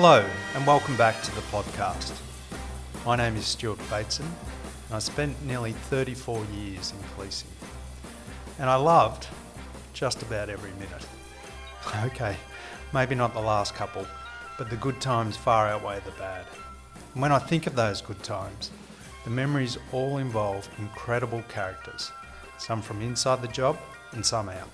Hello, and welcome back to the podcast. My name is Stuart Bateson, and I spent nearly 34 years in policing. And I loved just about every minute. Okay, maybe not the last couple, but the good times far outweigh the bad. And when I think of those good times, the memories all involve incredible characters, some from inside the job and some out.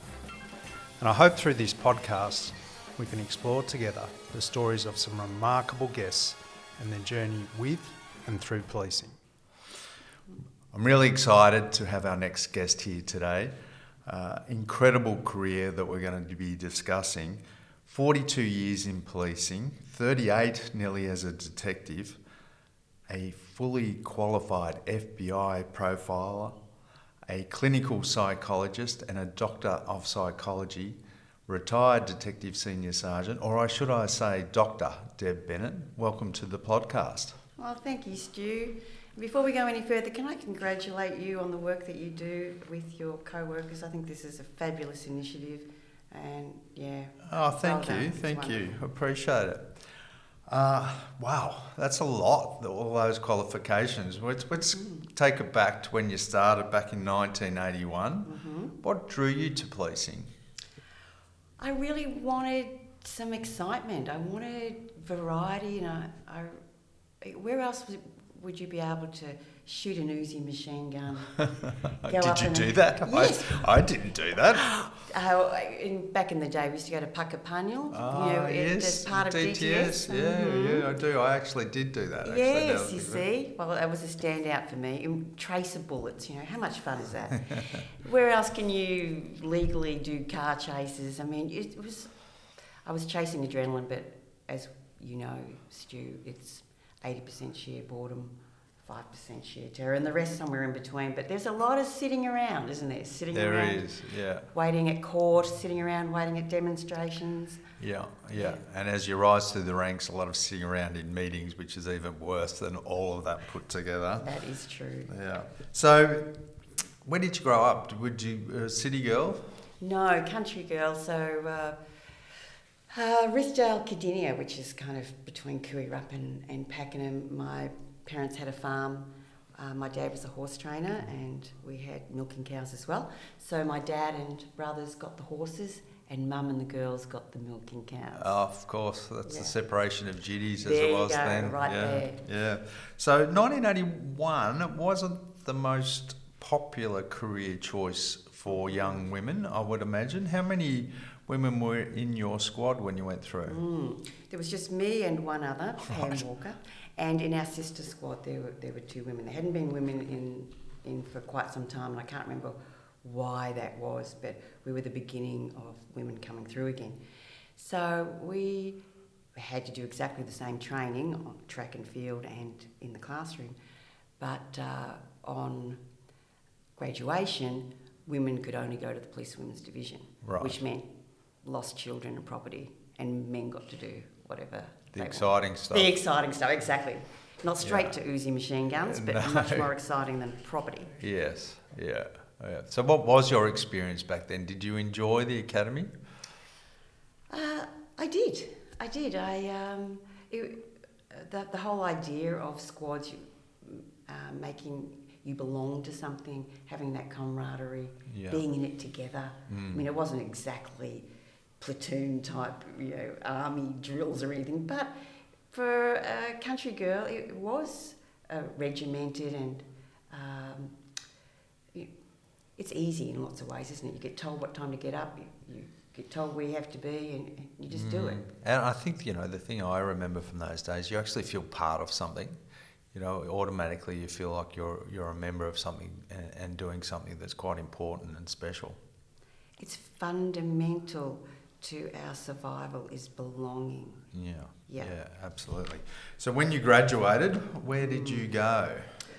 And I hope through this podcast we can explore together the stories of some remarkable guests and their journey with and through policing. I'm really excited to have our next guest here today. Uh, incredible career that we're going to be discussing. 42 years in policing, 38 nearly as a detective, a fully qualified FBI profiler, a clinical psychologist, and a doctor of psychology, retired detective senior sergeant, or I should I say, Dr. Deb Bennett. Welcome to the podcast. Well, thank you, Stu. Before we go any further, can I congratulate you on the work that you do with your co-workers? I think this is a fabulous initiative, and yeah. Oh, thank well you. Thank you, appreciate it. Uh, wow, that's a lot, all those qualifications. Let's, let's Mm. take it back to when you started back in 1981. Mm-hmm. What drew you to policing? I really wanted some excitement. I wanted variety, and I, I where else would, would you be able to shoot an Uzi machine gun? Did you do that? Yes. I, I didn't do that. Uh, in, back in the day, we used to go to Puckapunyal, Ah, you know, yes, as part of DTS. Yeah, Mhm. yeah, I do. I actually did do that. Actually, Yes, you see. Well, that was a standout for me. And tracer bullets, you know, how much fun is that? Where else can you legally do car chases? I mean, it was. I was chasing adrenaline, but as you know, Stu, it's 80% sheer boredom, 5% sheer terror, and the rest somewhere in between. But there's a lot of sitting around, isn't there? Sitting There around, is, yeah, waiting at court, sitting around waiting at demonstrations. yeah, yeah. And as you rise through the ranks, a lot of sitting around in meetings, which is even worse than all of that put together. That is true. Yeah. So, where did you grow up? Would you a city girl? No, country girl. So uh, uh, Cardinia, which is kind of between Koo Wee Rup and, and Pakenham. My parents had a farm. Uh, my dad was a horse trainer, and we had milking cows as well. So my dad and brothers got the horses, and mum and the girls got the milking cows. Oh, of course, that's Yeah. the separation of duties as There it you was go, then. right yeah, there. yeah. So, 1981 wasn't the most popular career choice for young women, I would imagine. How many women were in your squad when you went through? Mm. There was just me and one other, Pam Right. Walker, and in our sister squad there were there were two women. There hadn't been women in in for quite some time, and I can't remember why that was, but we were the beginning of women coming through again. So we had to do exactly the same training on track and field and in the classroom, but uh, on graduation, women could only go to the police women's division, Right. which meant lost children and property, and men got to do whatever. The exciting stuff. The exciting stuff, exactly. Not straight Yeah. to Uzi machine guns, but No. much more exciting than property. Yes, yeah, yeah. So, what was your experience back then? Did you enjoy the academy? Uh, I did. I did. I um, it, the the whole idea of squads, uh, making you belong to something, having that camaraderie, Yeah. being in it together. I Mm. mean, it wasn't exactly platoon type, you know, army drills or anything, but for a country girl, it was uh, regimented and. Um, you- it's easy in lots of ways, isn't it? You get told what time to get up, you, you get told where you have to be, and, and you just do it. Mm. And I think, you know, the thing I remember from those days, you actually feel part of something. You know, automatically you feel like you're you're a member of something and, and doing something that's quite important and special. It's fundamental to our survival is belonging. Yeah. Yeah. absolutely. So when you graduated, where did you go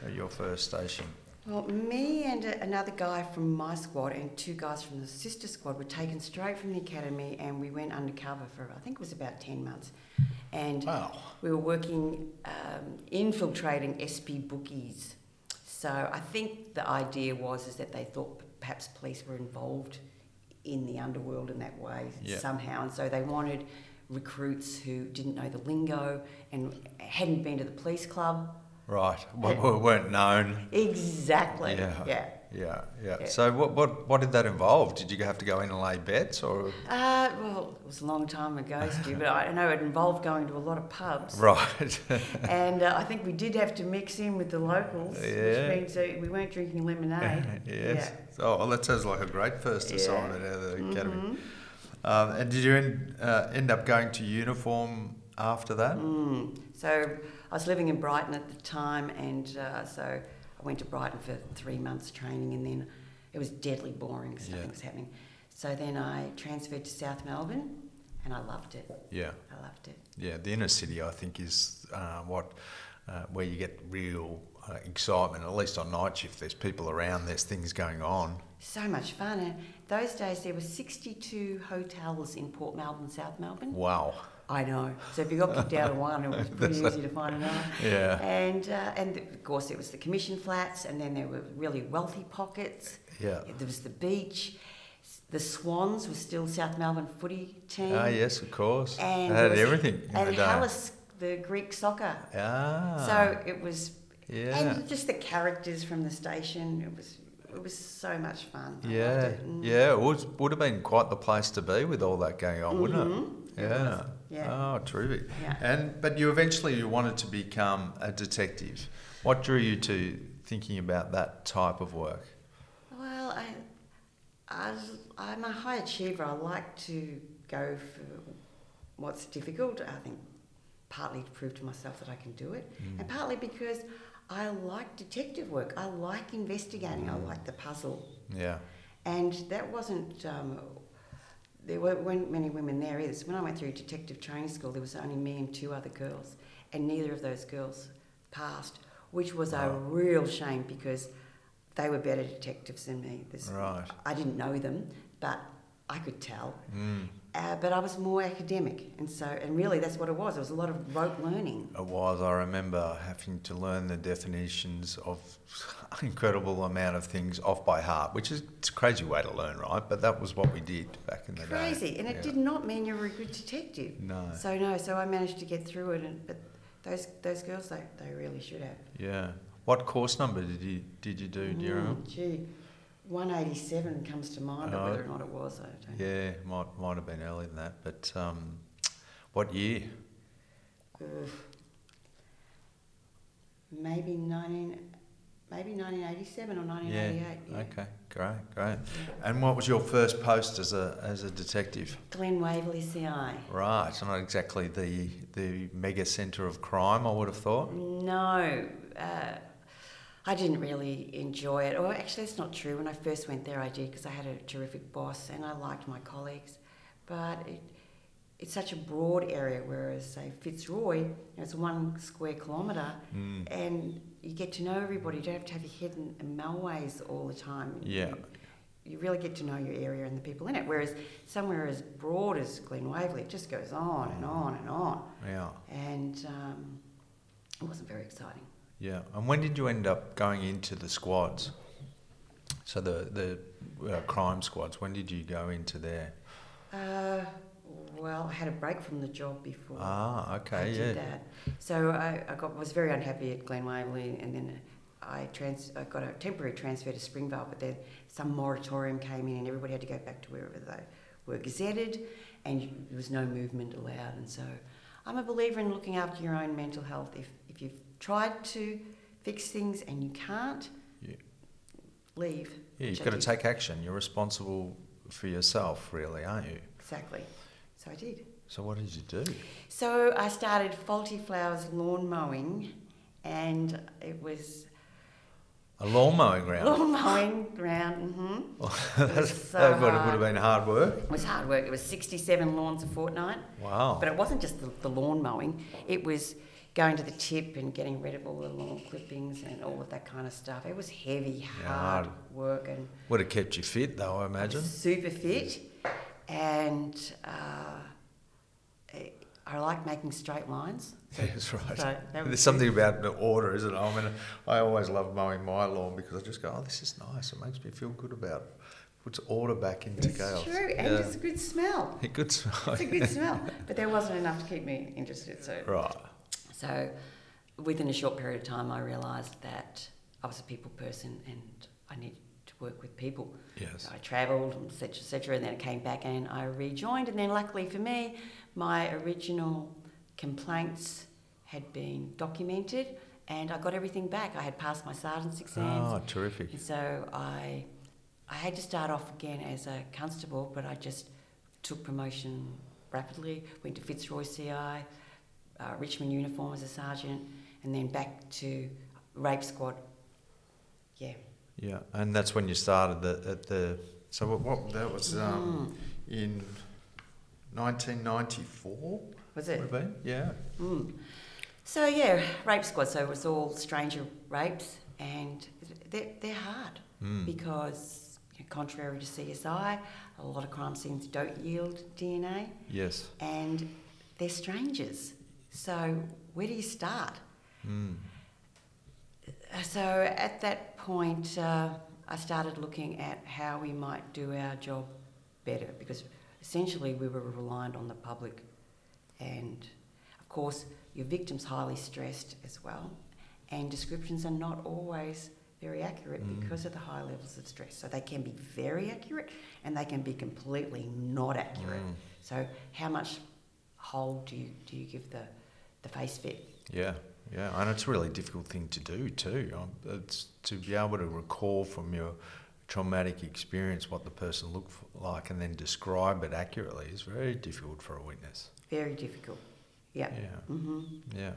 at your first station? Well, me and a, another guy from my squad and two guys from the sister squad were taken straight from the academy and we went undercover for, I think it was about 10 months. And Wow. we were working, um, infiltrating SP bookies. So I think the idea was is that they thought perhaps police were involved in the underworld in that way Yeah. somehow. And so they wanted recruits who didn't know the lingo and hadn't been to the police club. Right. We uh, weren't known. Exactly. Yeah. Yeah. Yeah, yeah. Yeah. So what, what, what did that involve? Did you have to go in and lay bets or? Uh, well, it was a long time ago, Stu, but I know it involved going to a lot of pubs. Right. And uh, I think we did have to mix in with the locals, Yeah. which means uh, we weren't drinking lemonade. yes. Oh, well, that sounds like a great first Yeah. assignment out of the academy. Mhm. Um, and did you end, uh, end up going to uniform after that? Mm. So I was living in Brighton at the time, and uh, so went to Brighton for three months training, and then it was deadly boring. So Yeah. Nothing was happening. So then I transferred to South Melbourne, and I loved it. Yeah. I loved it. Yeah, the inner city, I think, is uh, what uh, where you get real uh, excitement. At least on night shift, there's people around, there's things going on. So much fun. And those days there were 62 hotels in Port Melbourne, South Melbourne. Wow. I know. So if you got kicked out of one, it was pretty easy to find another. Yeah. And uh, and of course there was the commission flats, and then there were really wealthy pockets. Yeah. There was the beach. The Swans were still South Melbourne footy team. Ah, yes, of course. And it there had was- everything in and the day. The Greek soccer. Ah. So it was. yeah. And just the characters from the station. It was. It was so much fun. I Yeah, it. Mm. yeah, it was, would have been quite the place to be with all that going on, wouldn't Mhm. it? It Yeah. was, yeah. Oh, terrific. Yeah. And but you eventually you wanted to become a detective. What drew you to thinking about that type of work? Well, I, I I'm a high achiever. I like to go for what's difficult. I think partly to prove to myself that I can do it, Mm. and partly because I like detective work. I like investigating. I like the puzzle, Yeah. and that wasn't. Um, there weren't, weren't many women there either. So when I went through detective training school, there was only me and two other girls, and neither of those girls passed, which was a real shame because they were better detectives than me. This, Right. I didn't know them, but I could tell. Mm. Uh, but I was more academic, and so and really that's what it was. It was a lot of rote learning. It was. I remember having to learn the definitions of an incredible amount of things off by heart, which is it's a crazy way to learn, right? But that was what we did back in the day. Crazy, and it Yeah. did not mean you were a good detective. No. So no, so I managed to get through it, and but those those girls they, they really should have. Yeah. What course number did you did you do? Do you remember? Mm, gee, one eighty seven comes to mind, but Oh. whether or not it was, I don't. know. Yeah, might might have been earlier than that. But um, what year? Maybe nineteen, maybe nineteen eighty seven or nineteen eighty eight. Yeah. Okay. Great. Great. And what was your first post as a as a detective? Glen Waverley CI. Right. So not exactly the the mega centre of crime. I would have thought. No, uh, I didn't really enjoy it. Or actually, it's not true. When I first went there, I did because I had a terrific boss and I liked my colleagues. But it, it's such a broad area, whereas say Fitzroy, you know, it's one square kilometre, Mm. and you get to know everybody. You don't have to have your head in, in Melways all the time. Yeah. You, you really get to know your area and the people in it. Whereas somewhere as broad as Glen Waverley, it just goes on and on and on. Yeah. And um, it wasn't very exciting. Yeah. And when did you end up going into the squads? So the the uh, crime squads. When did you go into there? Uh, well, I had a break from the job before Ah. I Okay. did Yeah. that. So I, I got was very unhappy at Glen Waverley, and then I, trans, I got a temporary transfer to Springvale, but then some moratorium came in, and everybody had to go back to wherever they were gazetted, and there was no movement allowed. And so I'm a believer in looking after your own mental health. If tried to fix things and you can't, Yeah. leave. Yeah. You've got to take action. You're responsible for yourself, really, aren't you? Exactly. So I did. So what did you do? So I started Faulty Flowers lawn mowing, and it was A lawn mowing round. lawn mowing round. hmm That's, was so that would have, would hard. have been hard work. It was hard work. It was 67 lawns a fortnight, Wow. but it wasn't just the, the lawn mowing. It was going to the tip and getting rid of all the lawn clippings and all of that kind of stuff. It was heavy, hard hard. work, and Would have kept you fit, though, I imagine. super fit, and uh, I- like making straight lines. That's right. So that There's something about the order, isn't it? I mean, I always love mowing my lawn because I just go, oh, this is nice. It makes me feel good about It puts order back into It's chaos. true, and Yeah. it's a good smell. A good smell. It's a good smell. But there wasn't enough to keep me interested. So, Right. So within a short period of time, I realised that I was a people person and I needed to work with people. Yes. So I travelled, etc., etc., and then I came back and I rejoined. And then, luckily for me, my original complaints had been documented, and I got everything back. I had passed my sergeant's ah, exams, Oh, terrific. and so I, I had to start off again as a constable, but I just took promotion rapidly. Went to Fitzroy CI, uh, Richmond uniform as a sergeant, and then back to rape squad. Yeah. Yeah, and that's when you started the, at the. So what, what that was um, in 1994. Was it? Would? Yeah. Mm. So yeah, rape squad. So it was all stranger rapes, and they're, they're hard Mm. because you know, contrary to CSI, a lot of crime scenes don't yield DNA, Yes. and they're strangers. So where do you start? Mm. So at that point, uh, I started looking at how we might do our job better because essentially we were reliant on the public, and of course your victim's highly stressed as well, and descriptions are not always very accurate Mm. because of the high levels of stress. So they can be very accurate and they can be completely not accurate. Mm. So how much hold do you do you give the the face fit? Yeah, yeah, and it's a really difficult thing to do too. Um, It's to be able to recall from your traumatic experience what the person looked like and then describe it accurately is very difficult for a witness. Very difficult. Yeah. Yeah, hmm yeah.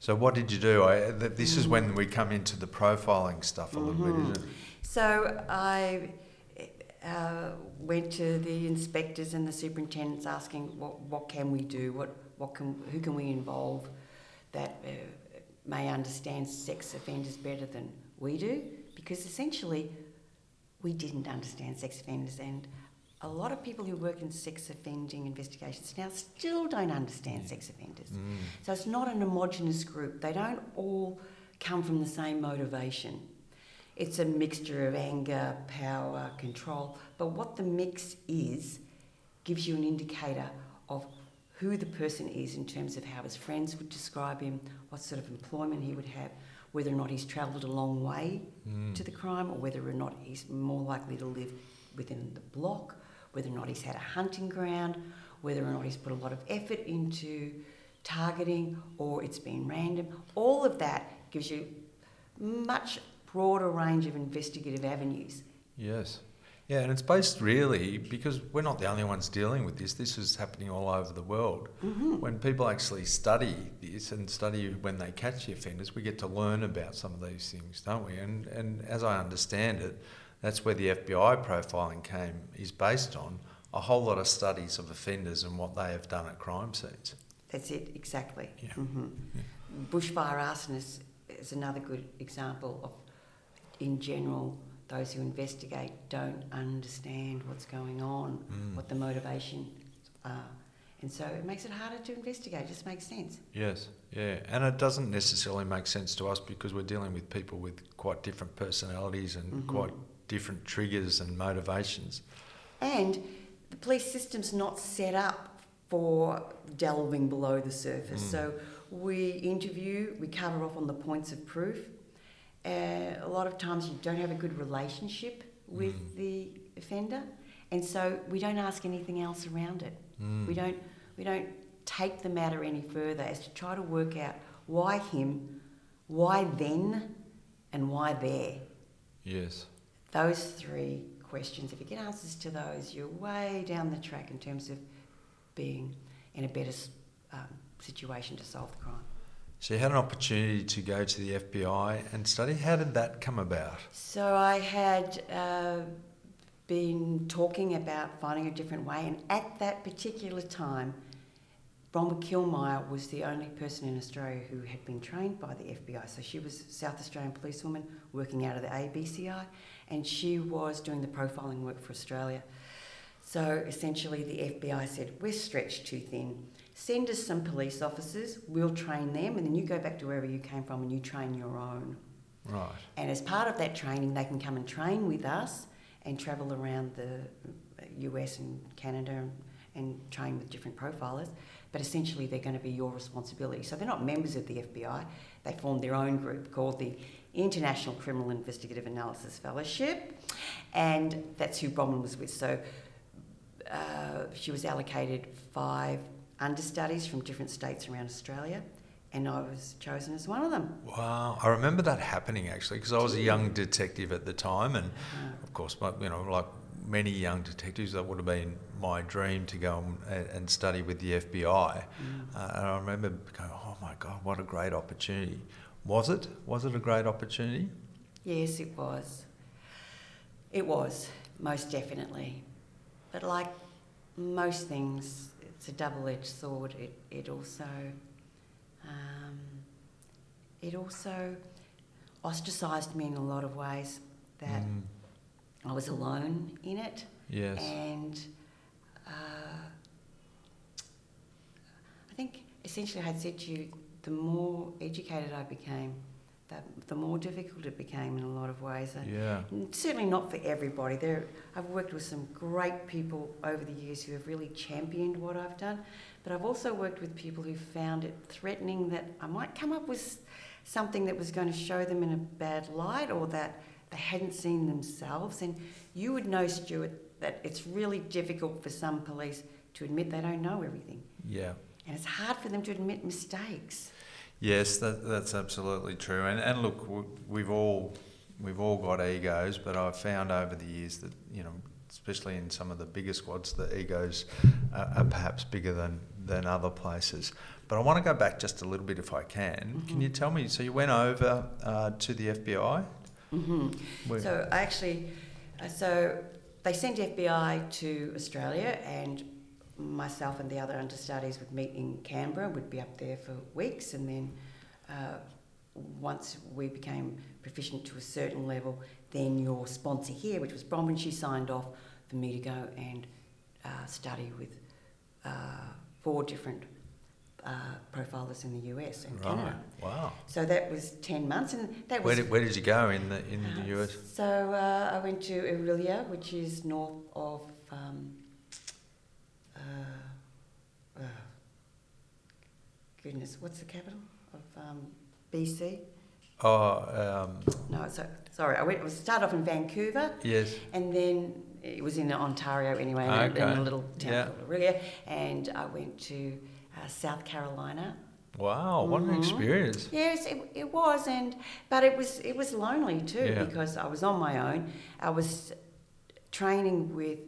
So what did you do? I, th- this is when we come into the profiling stuff a little bit, isn't it? So I uh, went to the inspectors and the superintendents asking what, what can we do, what, what can, who can we involve that uh, may understand sex offenders better than we do, because essentially we didn't understand sex offenders and a lot of people who work in sex offending investigations now still don't understand sex offenders. Mm. So it's not an homogenous group. They don't all come from the same motivation. It's a mixture of anger, power, control. But what the mix is gives you an indicator of who the person is in terms of how his friends would describe him, what sort of employment he would have, whether or not he's travelled a long way Mm. to the crime, or whether or not he's more likely to live within the block, whether or not he's had a hunting ground, whether or not he's put a lot of effort into targeting, or it's been random. All of that gives you much broader range of investigative avenues. Yes. Yeah, and it's based really because we're not the only ones dealing with this. This is happening all over the world. When people actually study this and study when they catch the offenders, we get to learn about some of these things, don't we? And and as I understand it, that's where the FBI profiling came is based on a whole lot of studies of offenders and what they have done at crime scenes. That's it, exactly. Yeah. hmm Bushfire arsonists is another good example of, in general, those who investigate don't understand what's going on, Mm. what the motivations are. And so it makes it harder to investigate, it just makes sense. Yes, yeah, and it doesn't necessarily make sense to us because we're dealing with people with quite different personalities and Mhm. quite different triggers and motivations. And the police system's not set up for delving below the surface. Mm. So we interview, we cover off on the points of proof. Uh, a lot of times you don't have a good relationship with Mm. the offender, and so we don't ask anything else around it. Mm. We don't we don't take the matter any further as to try to work out why him, why then, and why there. Yes. Those three questions, if you get answers to those, you're way down the track in terms of being in a better um, situation to solve the crime. So you had an opportunity to go to the FBI and study. How did that come about? So I had uh, been talking about finding a different way, and at that particular time, Bronwyn Killmier was the only person in Australia who had been trained by the FBI. So she was a South Australian policewoman working out of the ABCI, and she was doing the profiling work for Australia. So essentially, the FBI said, We're stretched too thin. Send us some police officers, we'll train them, and then you go back to wherever you came from and you train your own. Right. And as part of that training, they can come and train with us and travel around the US and Canada and, and train with different profilers. But essentially, they're going to be your responsibility. So they're not members of the FBI. They formed their own group called the International Criminal Investigative Analysis Fellowship, and that's who Bronwyn was with. So uh, she was allocated five understudies from different states around Australia, and I was chosen as one of them. Wow, I remember that happening actually because I was a young detective at the time, and Uh, of course, my- you know, like many young detectives, that would have been my dream to go and, and study with the FBI. mm. Uh, and I remember going, "Oh my God, what a great opportunity!" Was it? Was it a great opportunity? Yes, it was. It was, most definitely. But like most things, it's a double edged sword. It, it also. Um, it also ostracised me in a lot of ways that Mm, I was alone in it. yes. And uh, I think essentially I had said to you, the more educated I became, the, the more difficult it became in a lot of ways. And yeah. Certainly not for everybody. There, I've worked with some great people over the years who have really championed what I've done, but I've also worked with people who found it threatening that I might come up with something that was going to show them in a bad light or that they hadn't seen themselves. And you would know, Stuart, that it's really difficult for some police to admit they don't know everything. Yeah. And it's hard for them to admit mistakes. Yes, that, that's absolutely true. And, and look, we've all we've all got egos, but I've found over the years that you know, especially in some of the bigger squads, the egos are, are perhaps bigger than than other places. But I want to go back just a little bit, if I can. Can Mhm. you tell me? So you went over uh, to the FBI. hmm So I actually, uh, so they sent FBI to Australia, and myself and the other understudies would meet in Canberra. We'd be up there for weeks, and then uh, once we became proficient to a certain level, then your sponsor here, which was Bronwyn, she signed off for me to go and uh, study with uh, four different uh, profilers in the US and right. Canada. Wow. So that was ten months, and that was Where did, where did you go in the in the US? So uh, I went to Orillia, which is north of. Um, uh, uh, goodness, what's the capital of um, BC? Oh, um, No, so, sorry. I went. I started off in Vancouver, yes. and then it was in Ontario anyway, in a- in, a little town Yeah. called Orillia, and I went to uh, South Carolina. Wow, what an Mhm. experience. Yes, it, it was, and but it was it was lonely too Yeah. because I was on my own. I was training with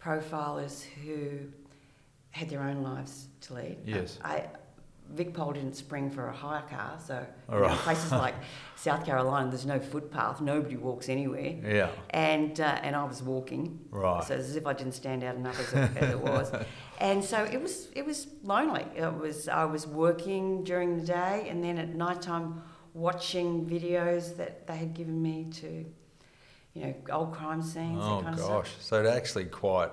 profilers who had their own lives to lead. Yes. I, Vicpol didn't spring for a hire car, so know, places like South Carolina, there's no footpath, nobody walks anywhere, Yeah. and uh, and I was walking, Right. so as if I didn't stand out enough as it, as it was, and so it was it was lonely. It was I was working during the day, and then at night time watching videos that they had given me to, you know, old crime scenes. Oh gosh, Of stuff. so it actually quite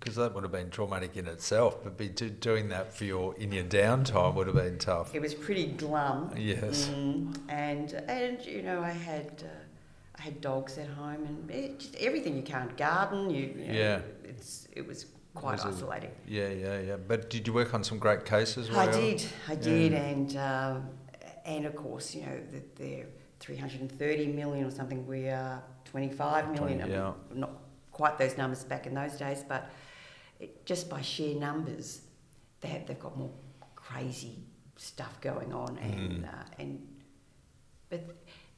because that would have been traumatic in itself, but be do, doing that for your in your downtime would have been tough. It was pretty glum. Yes. Mm, and and you know I had uh, I had dogs at home and it, just everything you can't garden. You, you know, Yeah. It's it was quite Was isolating. Yeah, yeah, yeah. But did you work on some great cases? I did, I did, Yeah. and um, and of course, you know, that they're 330 million or something. We are 25 million. 20, yeah. Not quite those numbers back in those days, but it, just by sheer numbers, they have, they've got more crazy stuff going on, and Mm. uh, and but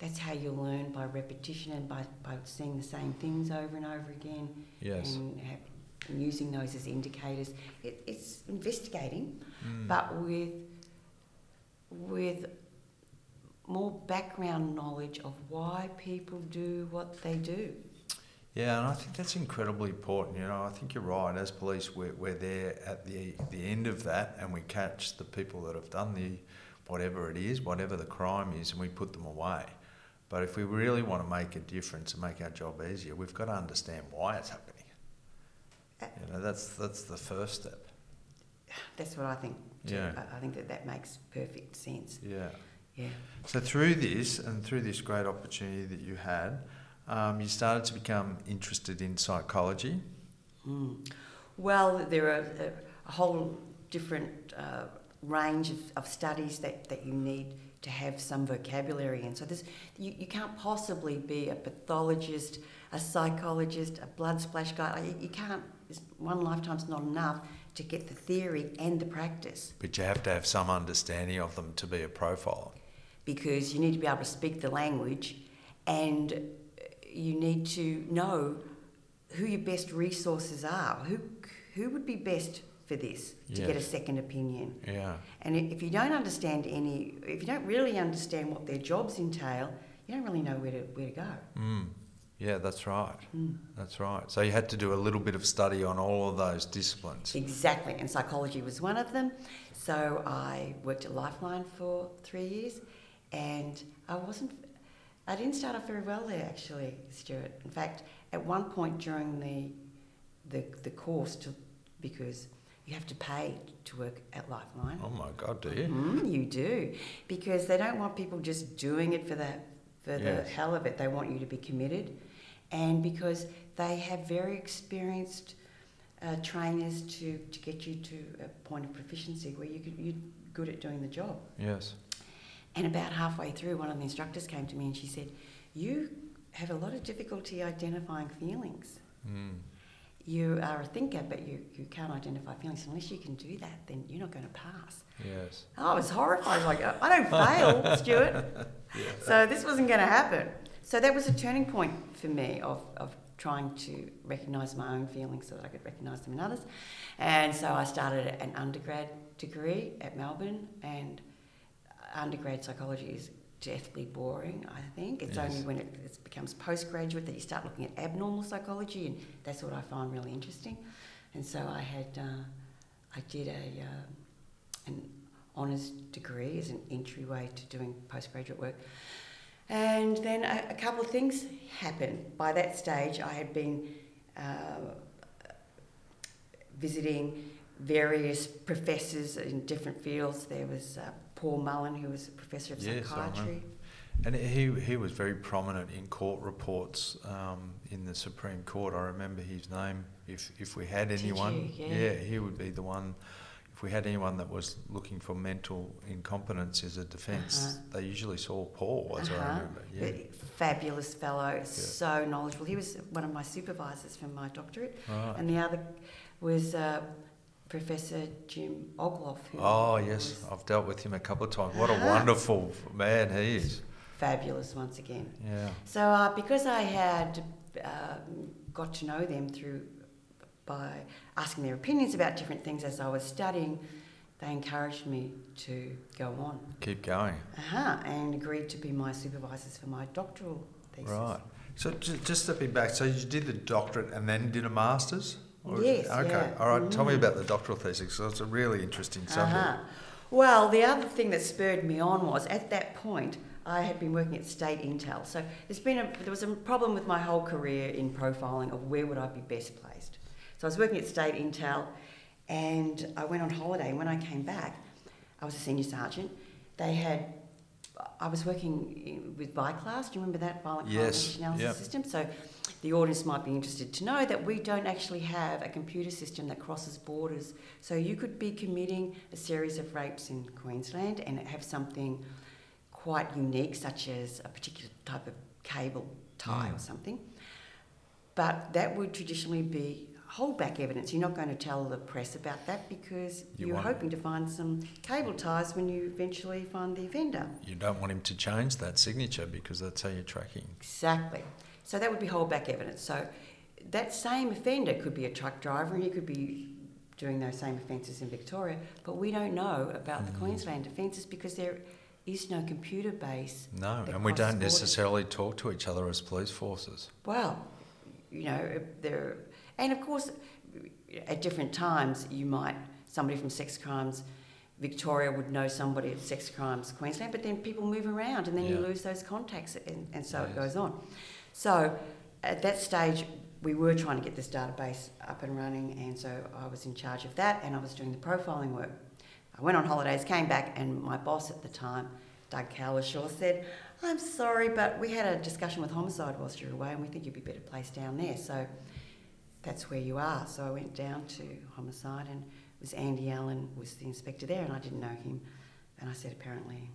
that's how you learn by repetition and by, by seeing the same things over and over again Yes. and, have, and using those as indicators. It, it's investigating, Mm. but with with more background knowledge of why people do what they do. Yeah, and I think that's incredibly important. You know, I think you're right. As police, we're, we're there at the the end of that, and we catch the people that have done the whatever it is, whatever the crime is, and we put them away. But if we really want to make a difference and make our job easier, we've got to understand why it's happening. Uh, you know, that's that's the first step. That's what I think. Too. Yeah. I, I think that that makes perfect sense. Yeah. Yeah. So through this and through this great opportunity that you had, um, you started to become interested in psychology. Mm. Well, there are a, a whole different uh, range of, of studies that, that you need to have some vocabulary in. So this, you, you can't possibly be a pathologist, a psychologist, a blood splash guy. You, you can't, one lifetime's not enough to get the theory and the practice. But you have to have some understanding of them to be a profiler. Because you need to be able to speak the language and you need to know who your best resources are. Who, who would be best for this to yes. get a second opinion? Yeah. And if you don't understand any, if you don't really understand what their jobs entail, you don't really know where to, where to go. Mm. Yeah, that's right. Mm. That's right. So you had to do a little bit of study on all of those disciplines. Exactly, and psychology was one of them. So I worked at Lifeline for three years, and I wasn't. I didn't start off very well there, actually, Stuart. In fact, at one point during the the, the course, to, because you have to pay to work at Lifeline. Oh my God, do you? Mm, you do, because they don't want people just doing it for the for yes. the hell of it. They want you to be committed and because they have very experienced uh, trainers to, to get you to a point of proficiency where you could, you're good at doing the job. Yes. And about halfway through, one of the instructors came to me and she said, You have a lot of difficulty identifying feelings. Mm. You are a thinker, but you, you can't identify feelings. Unless you can do that, then you're not going to pass. Yes. I was horrified. I was like, I don't fail, Stuart. Yeah. So this wasn't going to happen. So that was a turning point for me of, of trying to recognise my own feelings so that I could recognise them in others. And so I started an undergrad degree at Melbourne, and undergrad psychology is deathly boring, I think. It's yes. only when it, it, becomes postgraduate that you start looking at abnormal psychology, and that's what I find really interesting. And so I had, uh, I did a, uh, an honours degree as an entryway to doing postgraduate work. And then a, a couple of things happened. By that stage, I had been uh, visiting various professors in different fields. There was uh, Paul Mullen, who was a professor of yes, psychiatry. And he, he was very prominent in court reports um, in the Supreme Court. I remember his name. If, if we had anyone, yeah. yeah, he would be the one if we had anyone that was looking for mental incompetence as a defence, uh-huh. they usually saw Paul, as uh-huh. I remember. Yeah. Fabulous fellow, yeah. so knowledgeable. He was one of my supervisors for my doctorate, right. and the other was uh, Professor Jim Ogloff. Oh yes, I've dealt with him a couple of times. What a wonderful man he is. Fabulous once again. Yeah. So uh, because I had um, got to know them through by asking their opinions about different things as I was studying, they encouraged me to go on. Keep going. Uh-huh, and agreed to be my supervisors for my doctoral thesis. Right. So just stepping back, so you did the doctorate and then did a master's? Yes. Okay. Yeah. All right. Mm. Tell me mm. about the doctoral thesis. So it's a really interesting subject. Uh-huh. Well, the other thing that spurred me on was at that point I had been working at State Intel. So there's been a, there was a problem with my whole career in profiling of where would I be best placed. So I was working at State Intel and I went on holiday. And when I came back, I was a senior sergeant. They had, I was working with VICLAS. Do you remember that? Violent yes. Crime Analysis yep. System. So the audience might be interested to know that we don't actually have a computer system that crosses borders. So you could be committing a series of rapes in Queensland and have something quite unique, such as a particular type of cable tie mm. or something. But that would traditionally be hold back evidence. You're not going to tell the press about that because you are hoping to find some cable ties when you eventually find the offender. You don't want him to change that signature because that's how you're tracking. Exactly. So that would be hold back evidence. So that same offender could be a truck driver and he could be doing those same offences in Victoria, but we don't know about mm. the Queensland offences because there is no computer base. No, and we don't necessarily talk to each other as police forces. Well, you know, there and of course, at different times, you might, somebody from sex crimes Victoria would know somebody at sex crimes Queensland, but then people move around and then yeah. you lose those contacts, and, and so yes. it goes on. So at that stage, we were trying to get this database up and running, and so I was in charge of that, and I was doing the profiling work. I went on holidays, came back, and my boss at the time Doug Cowlishaw, said, I'm sorry, but we had a discussion with homicide whilst you were away, and we think you'd be better placed down there. So that's where you are. So I went down to homicide, and it was Andy Allen was the inspector there, and I didn't know him. And I said, apparently,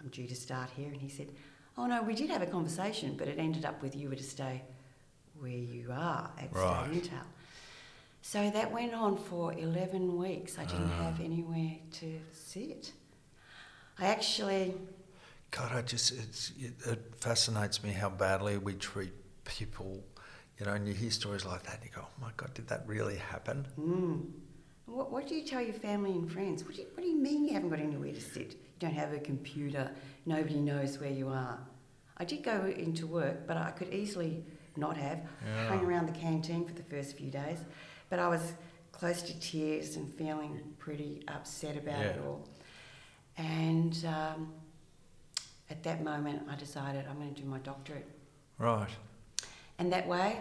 I'm due to start here. And he said, Oh no, we did have a conversation, but it ended up with you were to stay where you are at Right. State Intel. So that went on for 11 weeks. I didn't Ah. have anywhere to sit. I actually, God, I just it's, it, it fascinates me how badly we treat people. You know, and you hear stories like that, and you go, "Oh my God, did that really happen?" mm, what, what do you tell your family and friends? What do, you, what do you mean you haven't got anywhere to sit? You don't have a computer, nobody knows where you are. I did go into work, but I could easily not have. Yeah. Hung around the canteen for the first few days, but I was close to tears and feeling pretty upset about it all. And um, at that moment, I decided I'm going to do my doctorate. Right. And that way,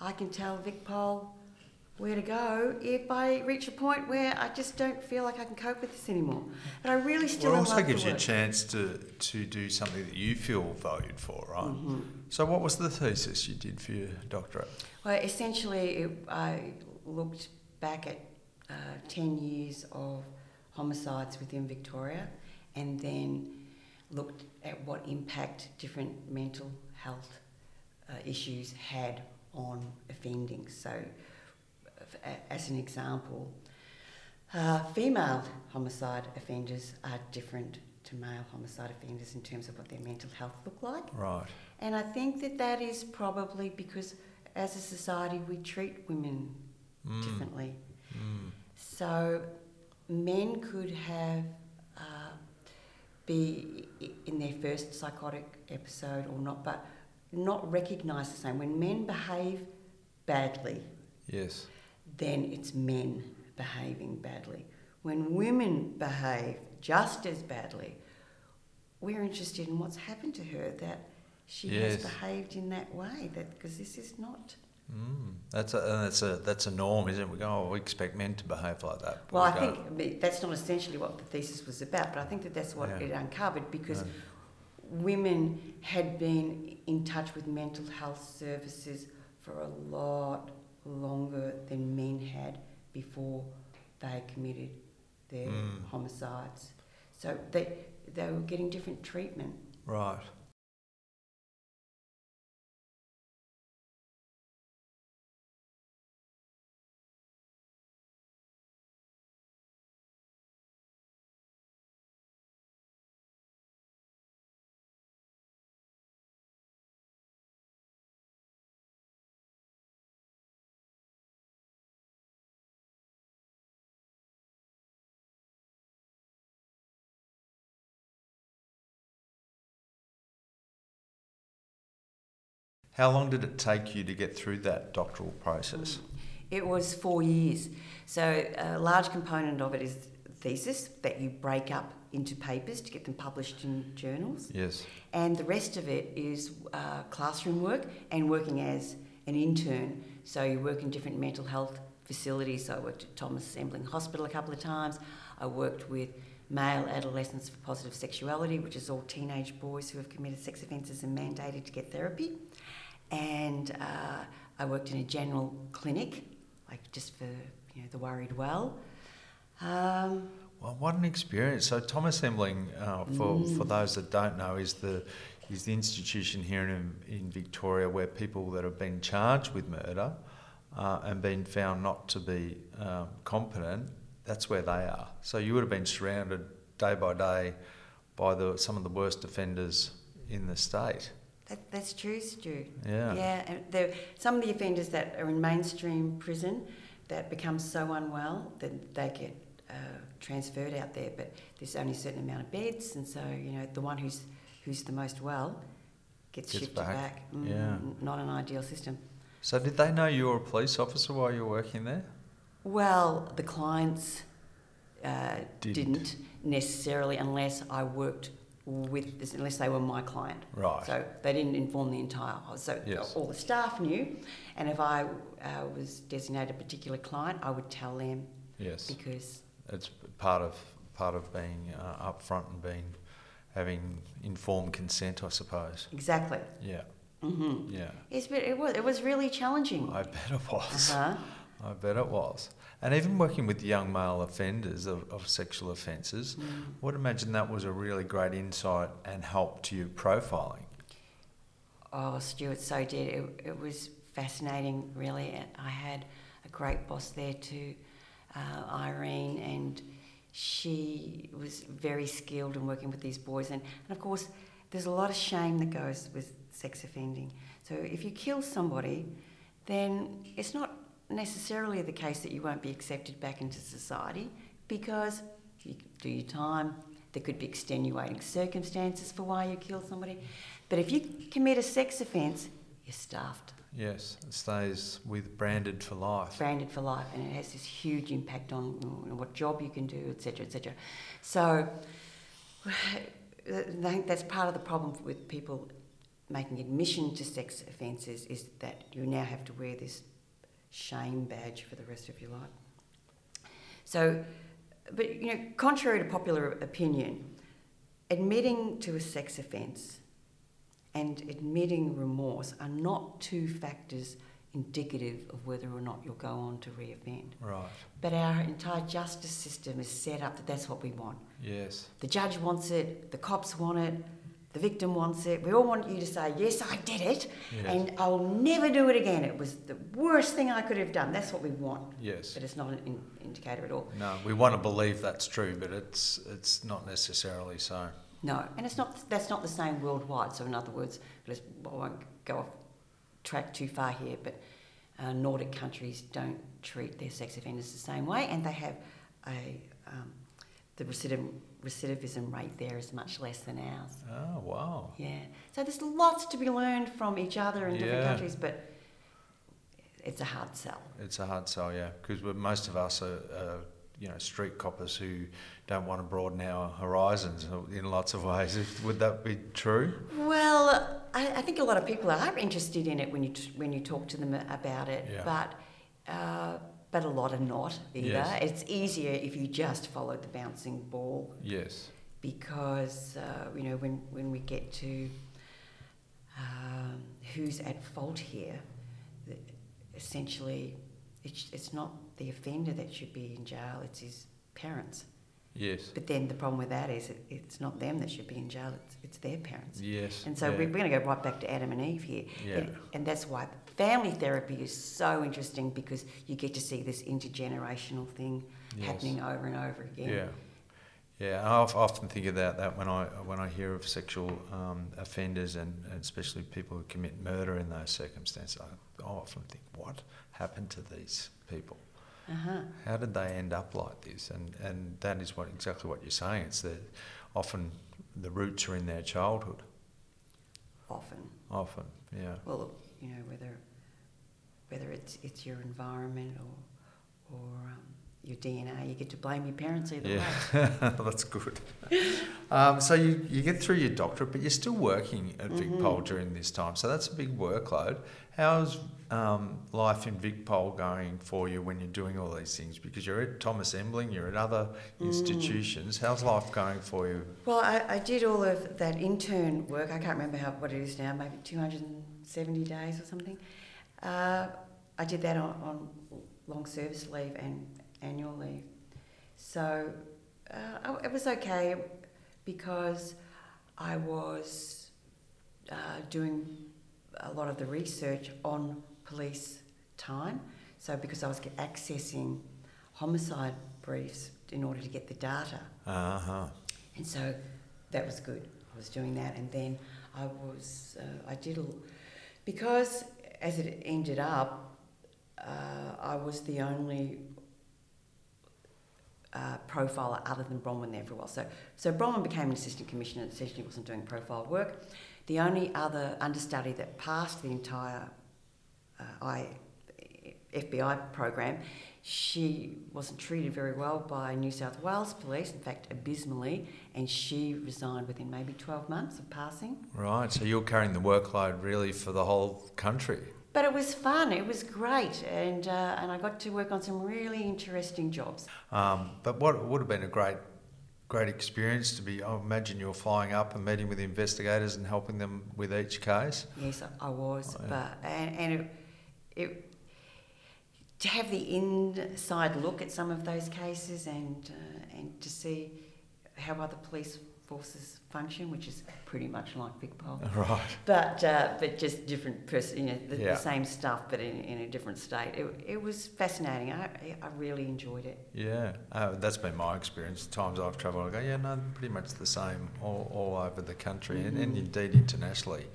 I can tell Vicpol where to go if I reach a point where I just don't feel like I can cope with this anymore. But I really still Well, it also gives you a chance to to do something that you feel valued for, right? Mhm. So, what was the thesis you did for your doctorate? Well, essentially, it, I looked back at uh, 10 years of homicides within Victoria and then looked at what impact different mental health uh, issues had on offending. So, as an example, uh, female homicide offenders are different to male homicide offenders in terms of what their mental health look like. Right. And I think that that is probably because as a society we treat women Mm. differently. Mm. So men could have uh, be in their first psychotic episode or not, but not recognise the same. When men behave badly, Yes. Then it's men behaving badly. When women behave just as badly, we're interested in what's happened to her that she Yes. has behaved in that way. That because this is not. Mm. That's a that's a that's a norm, isn't it? We go, oh, we expect men to behave like that. Well, we I think that's not essentially what the thesis was about, but I think that that's what Yeah. it uncovered because Yeah. women had been in touch with mental health services for a lot longer than men had before they committed their Mm. homicides. So they they were getting different treatment. Right. How long did it take you to get through that doctoral process? It was four years. So a large component of it is thesis that you break up into papers to get them published in journals. Yes. And the rest of it is uh, classroom work and working as an intern. So you work in different mental health facilities. So I worked at Thomas Embling Hospital a couple of times. I worked with male adolescents for positive sexuality, which is all teenage boys who have committed sex offences and mandated to get therapy. And uh, I worked in a general clinic, like just for you know the worried well. Um, Well, what an experience! So Thomas Embling, uh, for for those that don't know, is the is the institution here in in Victoria where people that have been charged with murder uh, and been found not to be um, competent, that's where they are. So you would have been surrounded day by day by the some of the worst offenders in the state. That, that's true, Stu. Yeah. Yeah, and there, some of the offenders that are in mainstream prison that become so unwell that they get uh, transferred out there, but there's only a certain amount of beds, and so you know the one who's who's the most well gets, Gets shifted back. back. Mm, Yeah. Not an ideal system. So did they know you were a police officer while you were working there? Well, the clients uh, Didn't. didn't. necessarily, unless I worked with, this, unless they were my client. Right. So they didn't inform the entire. So Yes. all the staff knew, and if I uh, was designated a particular client, I would tell them yes. because It's part of part of being uh, upfront and being having informed consent, I suppose. Exactly. Yeah, hmm yeah. But it was it was really challenging. I bet it was. Uh-huh. I bet it was. And even working with young male offenders of, of sexual offences, Mm. I would imagine that was a really great insight and help to you profiling. Oh, Stuart so did. It, it was fascinating, really. I had a great boss there too, uh, Irene, and she was very skilled in working with these boys. And, and of course, there's a lot of shame that goes with sex offending. So if you kill somebody, then it's not necessarily the case that you won't be accepted back into society because you do your time. There could be extenuating circumstances for why you killed somebody. But if you commit a sex offence, you're stuffed, Yes, it stays with branded for life. branded for life, and it has this huge impact on what job you can do, etc., etc. So I think that's part of the problem with people making admission to sex offences is that you now have to wear this shame badge for the rest of your life. So, but you know, contrary to popular opinion, admitting to a sex offence and admitting remorse are not two factors indicative of whether or not you'll go on to reoffend. Right. But our entire justice system is set up that that's what we want. Yes. The judge wants it, the cops want it, the victim wants it. We all want you to say, Yes, I did it, Yes. and I'll never do it again. It was the worst thing I could have done. That's what we want. Yes. But it's not an in- indicator at all. No, we want to believe that's true, but it's it's not necessarily so. No, and it's not. That's not the same worldwide. So, in other words, let's, I won't go off track too far here, but uh, Nordic countries don't treat their sex offenders the same way, and they have a um, the recidiv- recidivism rate there is much less than ours. Oh wow. Yeah. So there's lots to be learned from each other in different Yeah. countries, but it's a hard sell. It's a hard sell, yeah, because most of us are, are, you know, street coppers who don't want to broaden our horizons in lots of ways. Would that be true? Well, I, I think a lot of people are interested in it when you t- when you talk to them about it, Yeah. but uh, but a lot are not either. Yes. It's easier if you just follow the bouncing ball Yes. because uh, you know when when we get to um, who's at fault here, essentially it's, it's not the offender that should be in jail; it's his parents. Yes. But then the problem with that is it, it's not them that should be in jail; it's, it's their parents. Yes. And so yeah. we're, we're going to go right back to Adam and Eve here. Yeah. And, and that's why family therapy is so interesting because you get to see this intergenerational thing Yes. happening over and over again. Yeah, yeah. I often think about that when I when I hear of sexual um, offenders and, and especially people who commit murder in those circumstances. I, I often think, what happened to these people? Uh-huh. How did they end up like this? And and that is what exactly what you're saying. It's that often the roots are in their childhood. Often. Often, yeah. Well, you know, whether whether it's it's your environment or or um, your DNA, you get to blame your parents either way. Yeah, that's good. Um, so you, you get through your doctorate, but you're still working at. VicPol during this time. So that's a big workload. How's um, life in VicPol going for you when you're doing all these things? Because you're at Thomas Embling, you're at other Mm. institutions. How's life going for you? Well, I, I did all of that intern work. I can't remember how what it is now, maybe 270 days or something. Uh, I did that on, on long service leave and annual leave. So uh, it was okay because I was uh, doing a lot of the research on police time. So because I was accessing homicide briefs in order to get the data. Uh huh. And so that was good. I was doing that, and then I was uh, I did a, because as it ended up, uh, I was the only uh, profiler other than Bronwyn there for a while. So so Bronwyn became an assistant commissioner. and Essentially, wasn't doing profile work. The only other understudy that passed the entire uh, I, FBI program, she wasn't treated very well by New South Wales Police, in fact, abysmally, and she resigned within maybe 12 months of passing. Right. So you're carrying the workload really for the whole country. But it was fun, it was great, and, uh, and I got to work on some really interesting jobs. Um, but what would have been a great great experience to be. I imagine you're flying up and meeting with investigators and helping them with each case. Yes, I was, Oh, yeah. but and, and it, it to have the inside look at some of those cases and uh, and to see how other police forces function, which is pretty much like VicPol, Right. but uh, but just different person, you know, the, Yeah. the same stuff, but in, in a different state. It, it was fascinating. I I really enjoyed it. Yeah, uh, that's been my experience. The times I've travelled, I go, yeah, no, pretty much the same all, all over the country and, and Mhm. indeed internationally.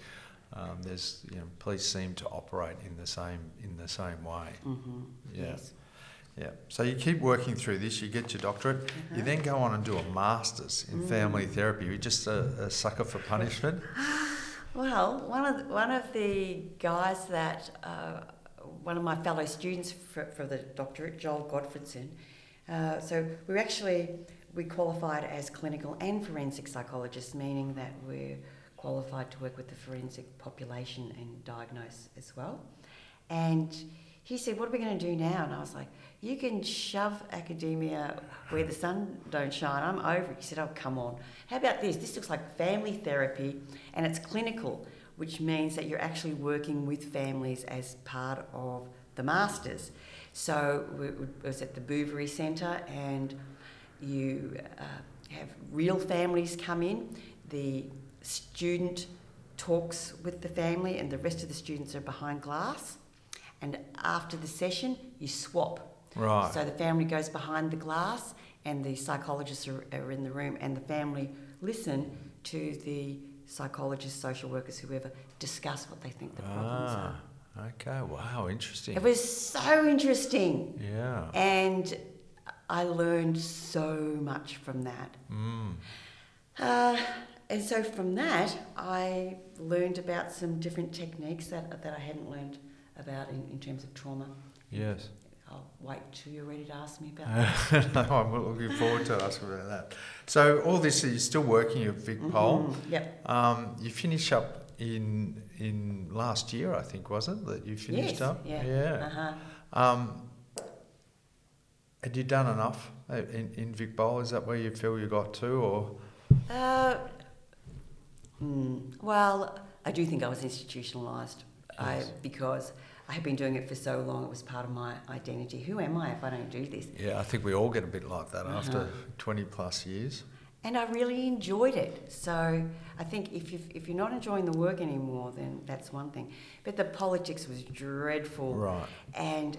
Um, there's, you know, police seem to operate in the same in the same way. Mm-hmm. Yeah. Yes. Yeah. So you keep working through this. You get your doctorate. You Uh-huh. then go on and do a master's in family Mm. therapy. You're just a, a sucker for punishment. Well, one of the, one of the guys that uh, one of my fellow students for, for the doctorate, Joel Godfredson. Uh, so we actually we qualified as clinical and forensic psychologists, meaning that we're qualified to work with the forensic population and diagnose as well. And he said, "What are we going to do now?" And I was like, "You can shove academia where the sun don't shine. I'm over it." He said, "Oh, come on. How about this? This looks like family therapy, and it's clinical, which means that you're actually working with families as part of the masters." So it was at the Bouverie Centre, and you uh, have real families come in. The student talks with the family, and the rest of the students are behind glass. And after the session, you swap. Right. So the family goes behind the glass, and the psychologists are, are in the room, and the family listen to the psychologists, social workers, whoever, discuss what they think the problems ah, okay. Wow. Interesting. It was so interesting, yeah. and I learned so much from that. Mm. Uh, and so from that, I learned about some different techniques that, that I hadn't learned about in, in terms of trauma. Yes. I'll wait till you're ready to ask me about that. no, I'm looking forward to asking about that. So all this, you're still working at VicPol. Mhm, Yep. Um, you finish up in in last year, I think, was it that you finished yes. up? Yeah. Yeah. Uh-huh. Um, had you done enough in in VicPol? Is that where you feel you got to, or Uh, hmm, well, I do think I was institutionalised I, because I had been doing it for so long. It was part of my identity. Who am I if I don't do this? yeah? I think we all get a bit like that after Uh-huh. twenty plus years. And I really enjoyed it. So I think if, you if you're not enjoying the work anymore, then that's one thing. But the politics was dreadful. Right. And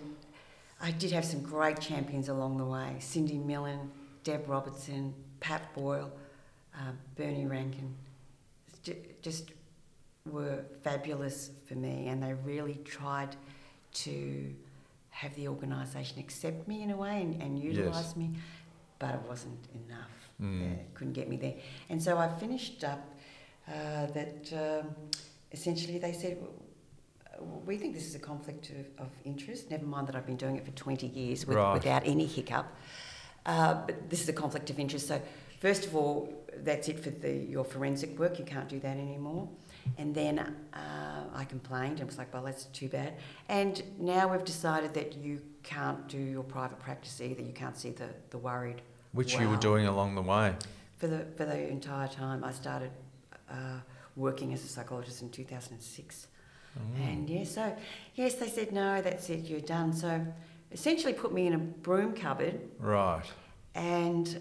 I did have some great champions along the way Cindy Millen, Deb Robertson, Pat Boyle, um, Bernie Rankin. Ju- Just were fabulous for me, and they really tried to have the organisation accept me in a way and, and Yes. utilise me, but it wasn't enough. Mm. They couldn't get me there. And so I finished up uh, that um, essentially they said, we think this is a conflict of, of interest, never mind that I've been doing it for 20 years with, Right. without any hiccup. Uh, but this is a conflict of interest. So, first of all, that's it for the, your forensic work. You can't do that anymore. And then uh, I complained and was like, well, that's too bad. And now we've decided that you can't do your private practice either. You can't see the, the worried. Which you were doing along the way. For the, for the entire time, I started uh, working as a psychologist in 2006. Mm. And yes, so yes, they said no, that's it, you're done. So essentially, put me in a broom cupboard, Right. and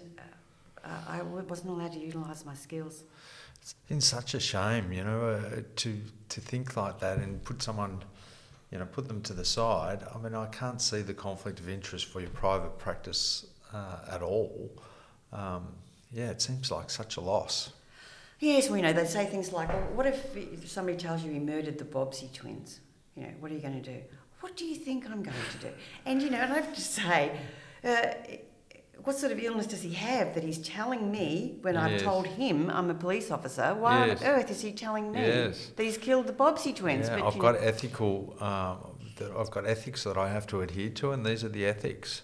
I wasn't allowed to utilise my skills. It's been such a shame, you know, uh, to to think like that and put someone, you know, put them to the side. I mean, I can't see the conflict of interest for your private practice uh, at all. Um, yeah, it seems like such a loss. Yes, well, you know, they say things like, well, what if, if somebody tells you he murdered the Bobbsey twins? You know, what are you going to do? What do you think I'm going to do? And, you know, and I have to say, uh, what sort of illness does he have that he's telling me when I've told him I'm a police officer? Why Yes. on earth is he telling me Yes. that he's killed the Bobbsey twins? Yeah, I've got know- ethical. Um, that I've got ethics that I have to adhere to, and these are the ethics.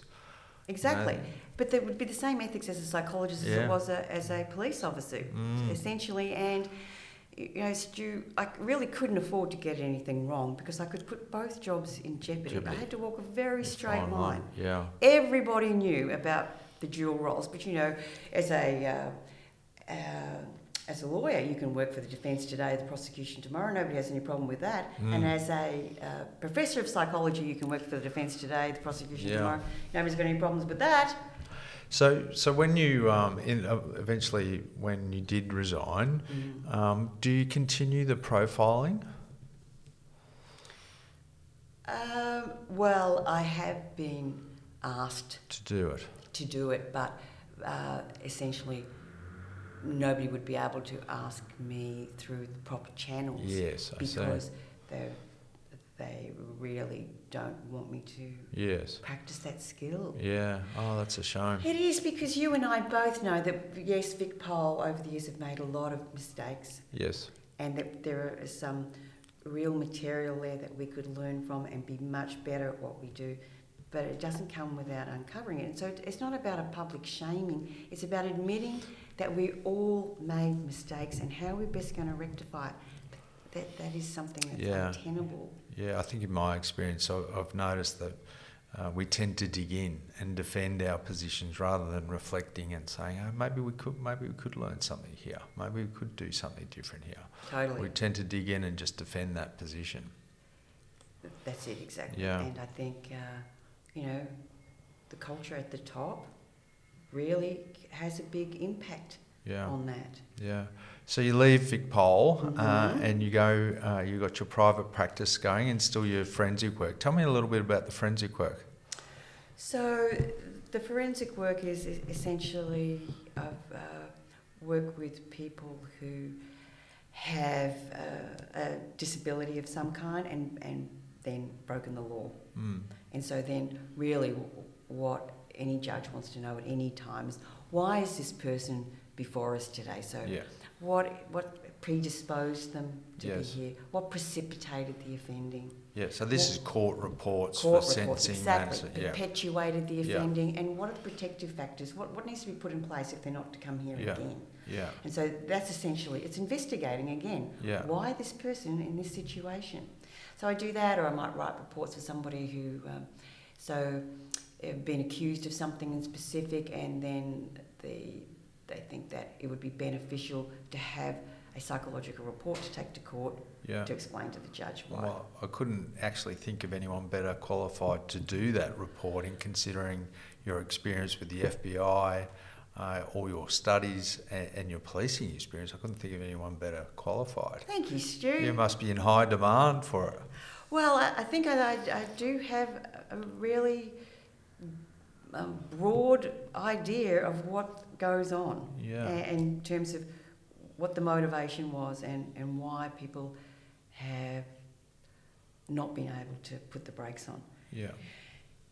Exactly. No. But there would be the same ethics as a psychologist as it was a, as a police officer, Mm. essentially. And, you know, Stu, I really couldn't afford to get anything wrong because I could put both jobs in jeopardy. I had to walk a very straight Fine line. Yeah. Everybody knew about the dual roles. But you know, as a uh, uh, as a lawyer, you can work for the defence today, the prosecution tomorrow. Nobody has any problem with that. Mm. And as a uh, professor of psychology, you can work for the defence today, the prosecution Yeah. tomorrow. Nobody's got any problems with that. So, so when you um, in, uh, eventually when you did resign, Mm. um, do you continue the profiling? Um, well, I have been asked To do it, to do it, but uh, essentially nobody would be able to ask me through the proper channels yes, I see. because they they really don't want me to Yes, practice that skill. yeah. Oh, that's a shame. It is because you and I both know that yes, VicPol over the years have made a lot of mistakes, Yes, and that there is some real material there that we could learn from and be much better at what we do. But it doesn't come without uncovering it. And so it's not about a public shaming, it's about admitting that we all made mistakes and how we're best going to rectify it. That, that is something that's Yeah. untenable. yeah. I think in my experience, I've noticed that uh, we tend to dig in and defend our positions rather than reflecting and saying, "Oh, maybe we could, maybe we could learn something here. Maybe we could do something different here." Totally. We tend to dig in and just defend that position. That's it, exactly. Yeah. And I think, uh, you know, the culture at the top really has a big impact Yeah. on that. Yeah. So you leave VicPol uh, Mhm. and you go, uh, you got your private practice going and still your forensic work. Tell me a little bit about the forensic work. So the forensic work is essentially of uh, work with people who have uh, a disability of some kind and, and then broken the law. Mm. And so then really what any judge wants to know at any time is why is this person before us today? So Yeah. what what predisposed them to Yes. be here? What precipitated the offending? Yeah. So this is court reports Court for reports, sentencing exactly. Yeah. Perpetuated the Yeah. offending, and what are the protective factors? What what needs to be put in place if they're not to come here Yeah. again? Yeah. And so that's essentially it's investigating again. Yeah. Why this person in this situation? So I do that, or I might write reports for somebody who, um, so, have been accused of something in specific, and then the they think that it would be beneficial to have a psychological report to take to court Yeah. to explain to the judge why. Well, I couldn't actually think of anyone better qualified to do that reporting, considering your experience with the FBI, uh, all your studies, and, and your policing experience. I couldn't think of anyone better qualified. Thank you, Stu. You must be in high demand for it. Well, I, I think I, I, do have a really um, broad idea of what goes on Yeah. in terms of what the motivation was and, and why people have not been able to put the brakes on. Yeah.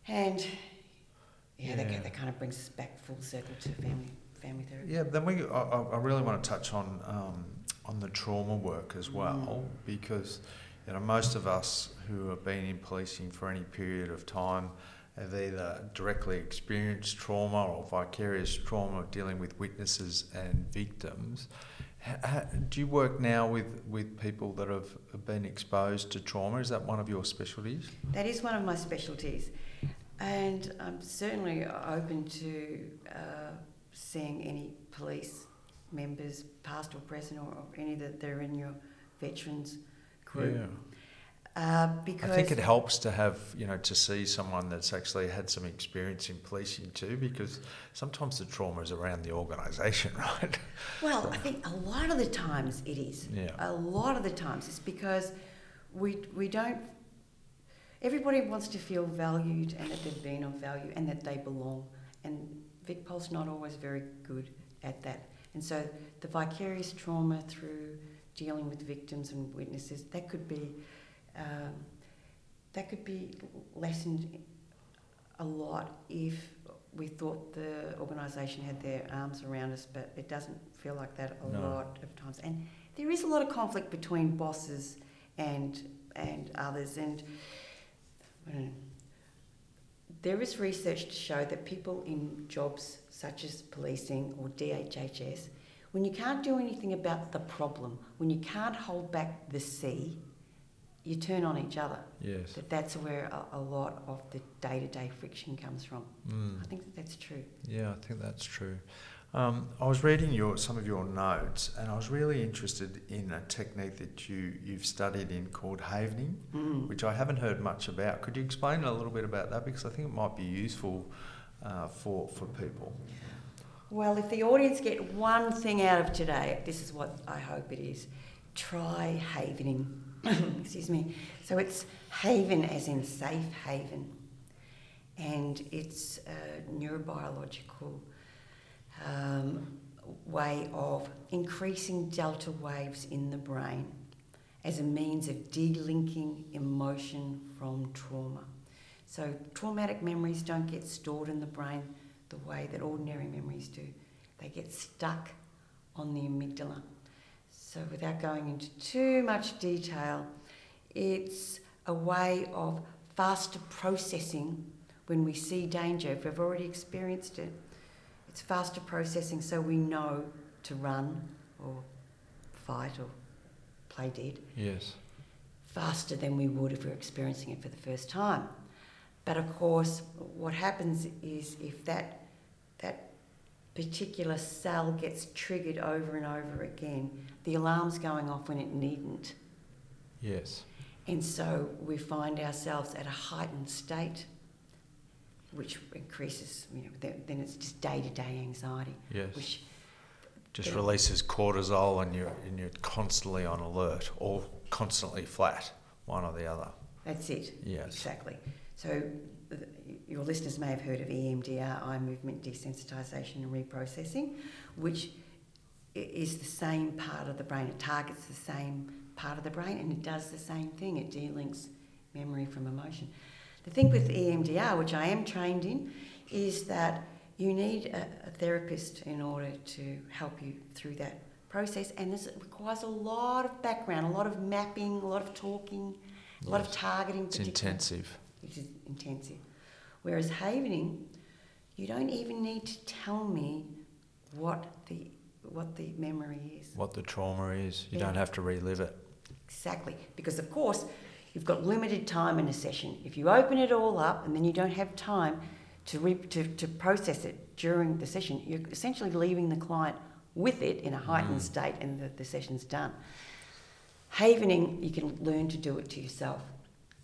And yeah, That, Yeah. that kind of brings us back full circle to family family therapy. Yeah, then we. I, I really want to touch on um, on the trauma work as well, because you know most of us who have been in policing for any period of time have either directly experienced trauma or vicarious trauma dealing with witnesses and victims. Do you work now with, with people that have been exposed to trauma? Is that one of your specialties? That is one of my specialties, and I'm certainly open to uh, seeing any police members, past or present, or, or any that they're in your veterans group. Uh, because I think it helps to have, you know, to see someone that's actually had some experience in policing too, because sometimes the trauma is around the organisation, right? Well, I think a lot of the times it is. Yeah. A lot of the times it's because we we don't. Everybody wants to feel valued and that they've been of value and that they belong. And VicPol's not always very good at that. And so the vicarious trauma through dealing with victims and witnesses that could be um, that could be lessened a lot if we thought the organisation had their arms around us, but it doesn't feel like that a No. lot of times. And there is a lot of conflict between bosses and and others. And there is research to show that people in jobs such as policing or DHHS, when you can't do anything about the problem, when you can't hold back the sea, you turn on each other. Yes. That that's where a, a lot of the day to day friction comes from. Mm. I think that that's true. Yeah, I think that's true. Um, I was reading your some of your notes, and I was really interested in a technique that you you've studied in called havening, Mm. which I haven't heard much about. Could you explain a little bit about that? Because I think it might be useful uh, for for people. Well, if the audience get one thing out of today, this is what I hope it is. Try havening. Excuse me. So it's haven as in safe haven. And it's a neurobiological um, way of increasing delta waves in the brain as a means of delinking emotion from trauma. So traumatic memories don't get stored in the brain the way that ordinary memories do. They get stuck on the amygdala. So, without going into too much detail, it's a way of faster processing when we see danger. If we've already experienced it, it's faster processing so we know to run or fight or play dead Yes. faster than we would if we were experiencing it for the first time. But of course, what happens is if that that particular cell gets triggered over and over again, the alarm's going off when it needn't. Yes. And so we find ourselves at a heightened state, which increases, you know, then, it's just day to day anxiety, Yes. which Just releases cortisol, and you're and you're constantly on alert, or constantly flat, one or the other. That's it. Yes. Exactly. So your listeners may have heard of EMDR, eye movement desensitization and reprocessing, which is the same part of the brain. It targets the same part of the brain and it does the same thing. It delinks memory from emotion. The thing with EMDR, which I am trained in, is that you need a, a therapist in order to help you through that process, and this requires a lot of background, a lot of mapping, a lot of talking, a lot of targeting. It's intensive. Which is intensive. Whereas havening, you don't even need to tell me what the what the memory is. What the trauma is, you Yeah. don't have to relive it. Exactly. Because, of course, you've got limited time in a session. If you open it all up and then you don't have time to, re- to, to process it during the session, you're essentially leaving the client with it in a heightened Mm. state and the, the session's done. Havening, you can learn to do it to yourself.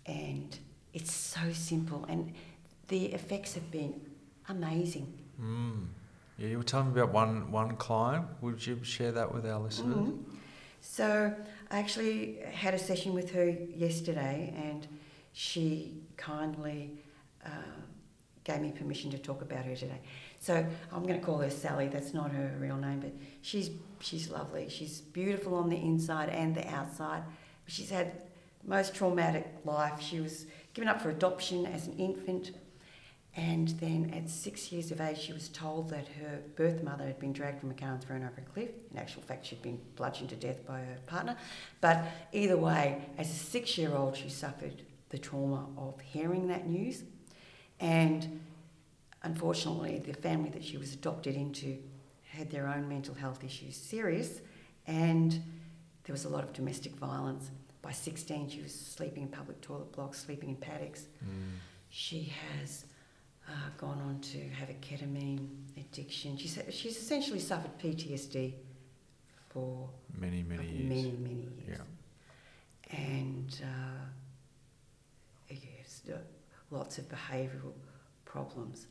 And it's so simple. And the effects have been amazing. Mm. Yeah, you were telling me about one one client. Would you share that with our listeners? Mhm. So I actually had a session with her yesterday, and she kindly uh, gave me permission to talk about her today. So I'm going to call her Sally. That's not her real name, but she's she's lovely. She's beautiful on the inside and the outside. She's had most traumatic life. She was given up for adoption as an infant. And then at six years of age, she was told that her birth mother had been dragged from a car and thrown over a cliff. In actual fact, she'd been bludgeoned to death by her partner. But either way, as a six year old, she suffered the trauma of hearing that news. And unfortunately, the family that she was adopted into had their own mental health issues serious, and there was a lot of domestic violence. By 16, she was sleeping in public toilet blocks, sleeping in paddocks. Mm. She has uh, gone on to have a ketamine addiction. She's, she's essentially suffered PTSD for Many many years. many, many years. Yeah. And uh, yes, lots of behavioural problems,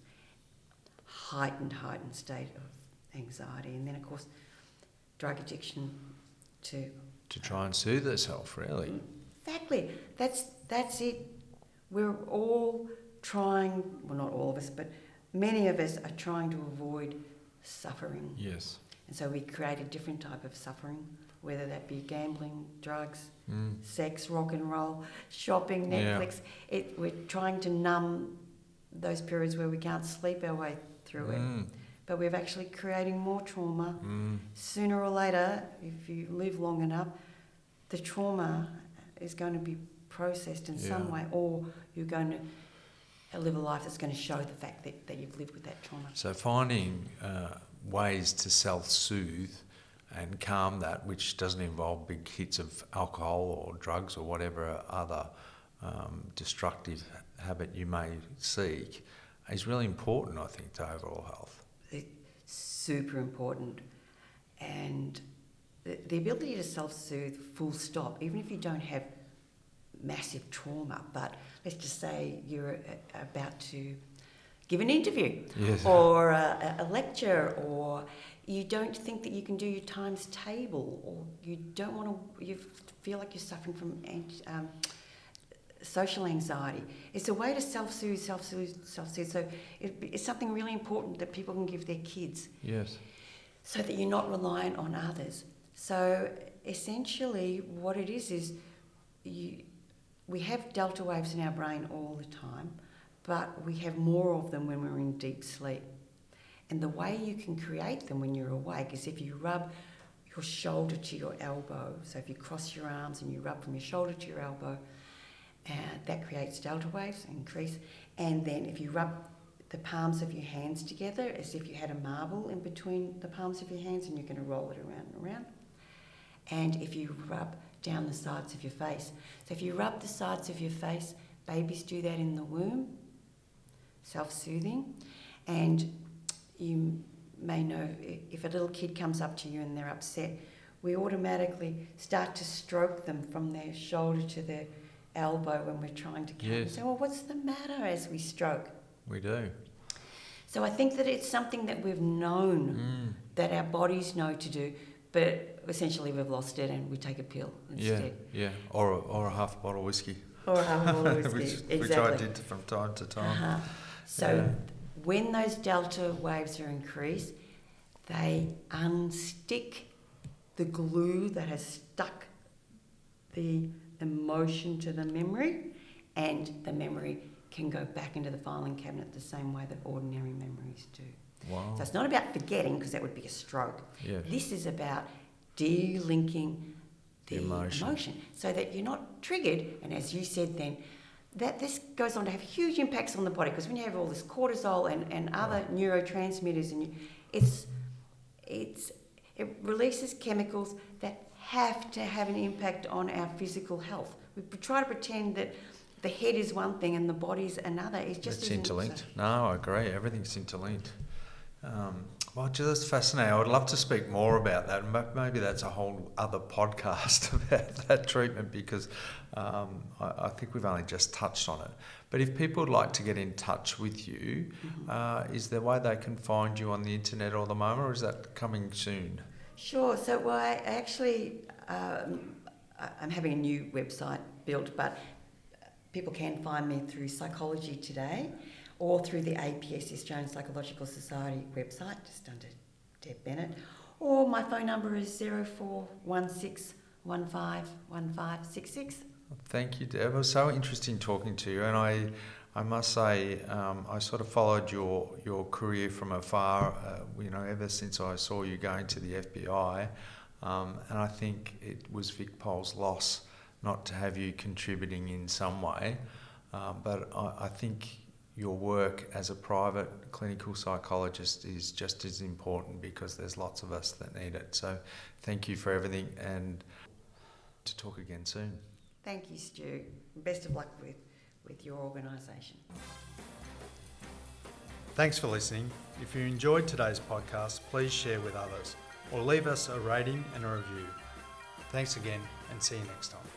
heightened, heightened state of anxiety, and then of course, drug addiction too. To try and soothe herself, really. Exactly. That's that's it. We're all trying. Well, not all of us, but many of us are trying to avoid suffering, Yes. and so we create a different type of suffering, whether that be gambling, drugs, Mm. sex, rock and roll, shopping, Yeah. Netflix. It, we're trying to numb those periods where we can't sleep our way through it, Mm. but we're actually creating more trauma. Mm. Sooner or later, if you live long enough, the trauma is going to be processed in some way, or you're going to live a life that's going to show the fact that, that you've lived with that trauma. So finding uh, ways to self-soothe and calm that, which doesn't involve big hits of alcohol or drugs or whatever other um, destructive habit you may seek, is really important, I think, to overall health. It's super important. And the, the ability to self soothe, full stop, even if you don't have massive trauma, but let's just say you're about to give an interview Yes. or a, a lecture or you don't think that you can do your times table or you don't want to you feel like you're suffering from um, social anxiety it's a way to self-soothe self-soothe self-soothe so it, it's something really important that people can give their kids Yes. so that you're not reliant on others. So essentially, what it is is you, we have delta waves in our brain all the time, but we have more of them when we're in deep sleep. And the way you can create them when you're awake is if you rub your shoulder to your elbow. So if you cross your arms and you rub from your shoulder to your elbow, uh, that creates delta waves, increase. And then if you rub the palms of your hands together as if you had a marble in between the palms of your hands and you're going to roll it around and around. And if you rub down the sides of your face. So if you rub the sides of your face, babies do that in the womb, self soothing. And you may know if a little kid comes up to you and they're upset, we automatically start to stroke them from their shoulder to their elbow when we're trying to calm them. Yes. So, well, what's the matter as we stroke? We do. So I think that it's something that we've known Mm. that our bodies know to do, but essentially we've lost it and we take a pill instead. yeah. Or a, or a half a bottle of whiskey. Or a half bottle of whiskey. which, exactly. which I did from time to time. Uh-huh. So Yeah. when those delta waves are increased, they unstick the glue that has stuck the emotion to the memory, and the memory can go back into the filing cabinet the same way that ordinary memories do. Wow. So it's not about forgetting because that would be a stroke. Yeah. This is about delinking the emotion. emotion. so that you're not triggered. And as you said then, that this goes on to have huge impacts on the body because when you have all this cortisol and, and other neurotransmitters, and you, it's, it's, it releases chemicals that have to have an impact on our physical health. We try to pretend that the head is one thing and the body's another. It's just it's interlinked. so. No, I agree. Everything's interlinked. Um, well, that's fascinating. I would love to speak more about that. Maybe that's a whole other podcast about that treatment because um, I, I think we've only just touched on it. But if people would like to get in touch with you, Mm-hmm. uh, is there a way they can find you on the internet or the moment, or is that coming soon? Sure. So, well, I actually, um, I'm having a new website built, but people can find me through Psychology Today or through the APS, Australian Psychological Society website, just under Deb Bennett. Or my phone number is 0416151566. Thank you, Deb. It was so interesting talking to you, and I, I must say, um, I sort of followed your your career from afar. Uh, you know, ever since I saw you going to the FBI, um, and I think it was VicPol's loss not to have you contributing in some way. Um, but I, I think your work as a private clinical psychologist is just as important because there's lots of us that need it. So, thank you for everything, and to talk again soon. Thank you, Stu. Best of luck with, with your organisation. Thanks for listening. If you enjoyed today's podcast, please share with others or leave us a rating and a review. Thanks again and see you next time.